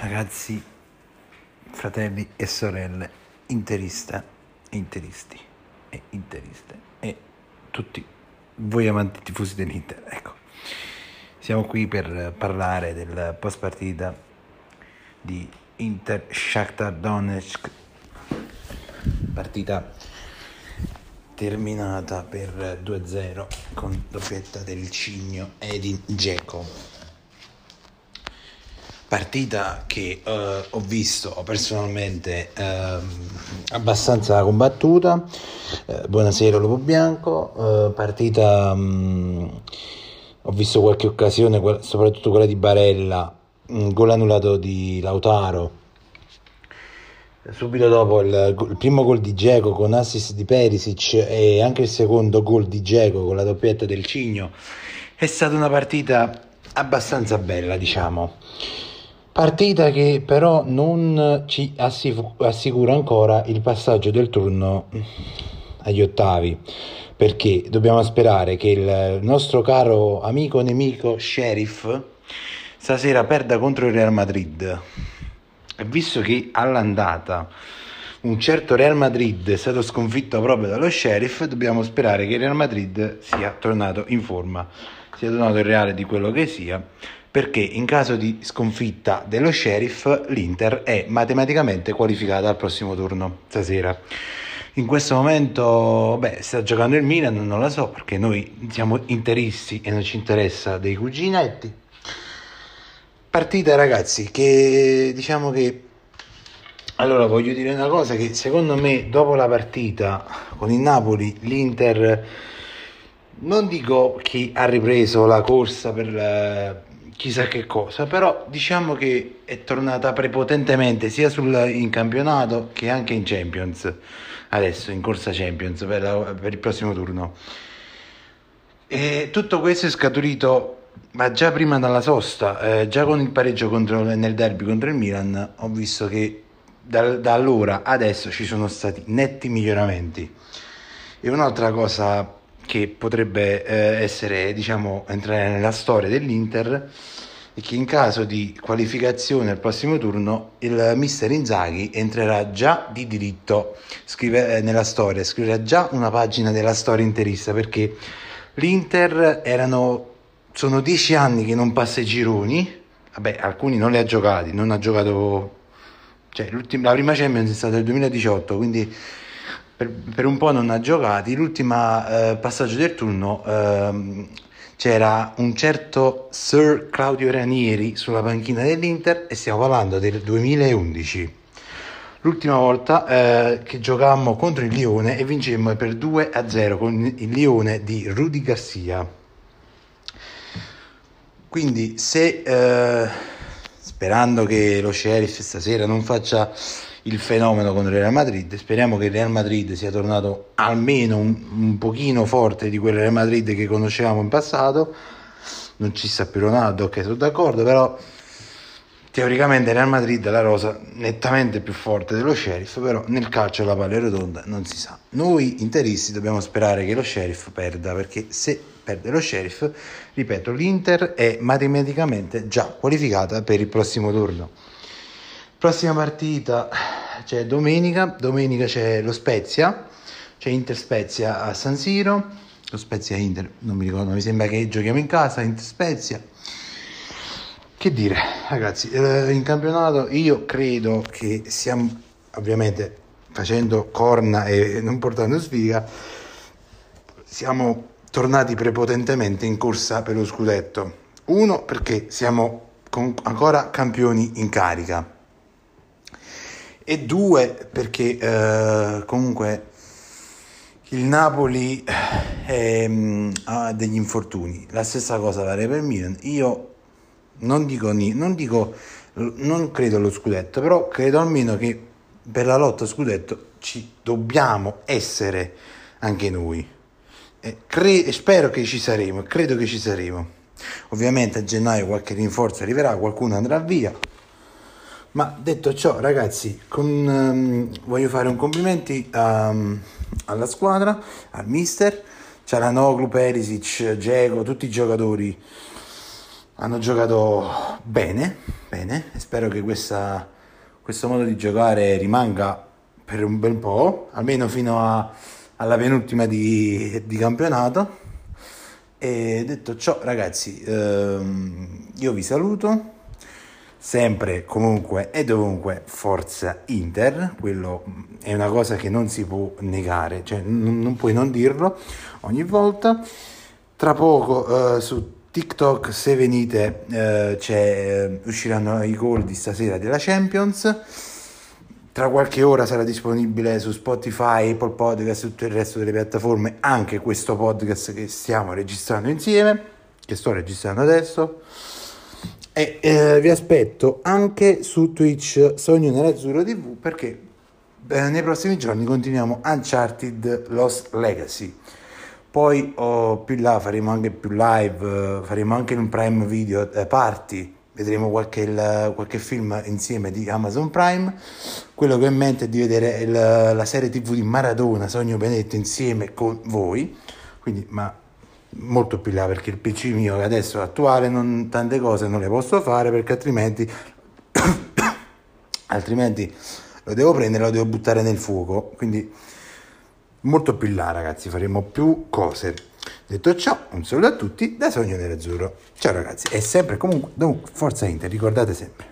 ragazzi, fratelli e sorelle, interista e interisti e interiste e tutti voi amanti tifosi dell'Inter. Ecco, siamo qui per parlare del post partita di Inter Shakhtar Donetsk, partita terminata per 2-0 con doppietta del Cigno Edin Dzeko partita che eh, ho visto personalmente eh, abbastanza combattuta. Eh, buonasera Lupo Bianco, eh, partita mh, mm, ho visto qualche occasione, soprattutto quella di Barella, un gol annullato di Lautaro. Subito dopo il, il primo gol di Geco con assist di Perisic e anche il secondo gol di Geco con la doppietta del Cigno è stata una partita abbastanza bella, diciamo. Partita che però non ci assicura ancora il passaggio del turno agli ottavi, perché dobbiamo sperare che il nostro caro amico nemico Sheriff stasera perda contro il Real Madrid. E visto che all'andata un certo Real Madrid è stato sconfitto proprio dallo Sheriff, dobbiamo sperare che il Real Madrid sia tornato in forma, sia tornato il reale di quello che sia perché in caso di sconfitta dello sheriff l'Inter è matematicamente qualificata al prossimo turno stasera. In questo momento beh, sta giocando il Milan, non la so perché noi siamo interisti e non ci interessa dei cuginetti. Partita ragazzi che diciamo che allora voglio dire una cosa che secondo me dopo la partita con il Napoli l'Inter non dico chi ha ripreso la corsa per chissà che cosa, però diciamo che è tornata prepotentemente sia sul, in campionato che anche in Champions, adesso in corsa Champions per, la, per il prossimo turno. E tutto questo è scaturito, ma già prima dalla sosta, eh, già con il pareggio contro, nel derby contro il Milan, ho visto che da, da allora adesso ci sono stati netti miglioramenti. E un'altra cosa che potrebbe eh, essere, diciamo, entrare nella storia dell'Inter e che in caso di qualificazione al prossimo turno il mister Inzaghi entrerà già di diritto. Scrive, eh, nella storia, scriverà già una pagina della storia interista perché l'Inter erano, sono dieci anni che non passa i gironi, vabbè alcuni non li ha giocati, non ha giocato, cioè la prima Champions è stata nel 2018 quindi per, per, un po' non ha giocati, l'ultimo eh, passaggio del turno eh, c'era un certo Sir Claudio Ranieri sulla panchina dell'Inter e stiamo parlando del 2011. L'ultima volta eh, che giocammo contro il Lione e vincemmo per 2 a 0 con il Lione di Rudy Garcia. Quindi se eh, sperando che lo sheriff stasera non faccia il fenomeno con il Real Madrid. Speriamo che il Real Madrid sia tornato almeno un, un pochino forte di quel Real Madrid che conoscevamo in passato. Non ci sta più Ronaldo, ok, sono d'accordo, però teoricamente Real Madrid è la rosa nettamente più forte dello Sheriff, però nel calcio la palla è rotonda, non si sa. Noi interisti dobbiamo sperare che lo Sheriff perda, perché se perde lo Sheriff, ripeto, l'Inter è matematicamente già qualificata per il prossimo turno. Prossima partita c'è domenica, domenica c'è lo Spezia, c'è Inter Spezia a San Siro, lo Spezia Inter, non mi ricordo, mi sembra che giochiamo in casa, Inter Spezia. Che dire, ragazzi, eh, in campionato io credo che siamo, ovviamente facendo corna e non portando sfiga, siamo tornati prepotentemente in corsa per lo scudetto. Uno perché siamo ancora campioni in carica e due perché eh, comunque il Napoli è, mm, ha degli infortuni, la stessa cosa vale per Milan. Io non dico, non dico, non credo allo scudetto, però credo almeno che per la lotta scudetto ci dobbiamo essere anche noi. E cre- spero che ci saremo, credo che ci saremo. Ovviamente a gennaio qualche rinforzo arriverà, qualcuno andrà via, ma detto ciò, ragazzi, con, um, voglio fare un complimenti um, alla squadra, al mister, Cialanoglu, Perisic, Dzeko, tutti i giocatori hanno giocato bene, bene, e spero che questa, questo modo di giocare rimanga per un bel po', almeno fino a, alla penultima di, di, campionato. E detto ciò, ragazzi, ehm, io vi saluto. Sempre, comunque e dovunque, forza Inter, quello è una cosa che non si può negare, cioè non, non puoi non dirlo ogni volta. Tra poco eh, su TikTok, se venite, eh, eh, usciranno i gol di stasera della Champions. Tra qualche ora sarà disponibile su Spotify, Apple Podcast e tutto il resto delle piattaforme anche questo podcast che stiamo registrando insieme, che sto registrando adesso. E eh, vi aspetto anche su Twitch Sogno Nerazzurro TV perché eh, nei prossimi giorni continuiamo Uncharted Lost Legacy. Poi oh, più là faremo anche più live, faremo anche un Prime Video eh, party, vedremo qualche, il, qualche, film insieme di Amazon Prime. Quello che ho in mente è di vedere il, la serie TV di Maradona, Sogno Benedetto, insieme con voi. Quindi, ma molto più là perché il PC mio adesso attuale, non, tante cose non le posso fare perché altrimenti, altrimenti lo devo prendere lo devo buttare nel fuoco. Quindi molto più là ragazzi, faremo più cose. Detto ciò, un saluto a tutti da Sogno Nerazzurro. Ciao ragazzi, e sempre comunque forza Inter, ricordate sempre.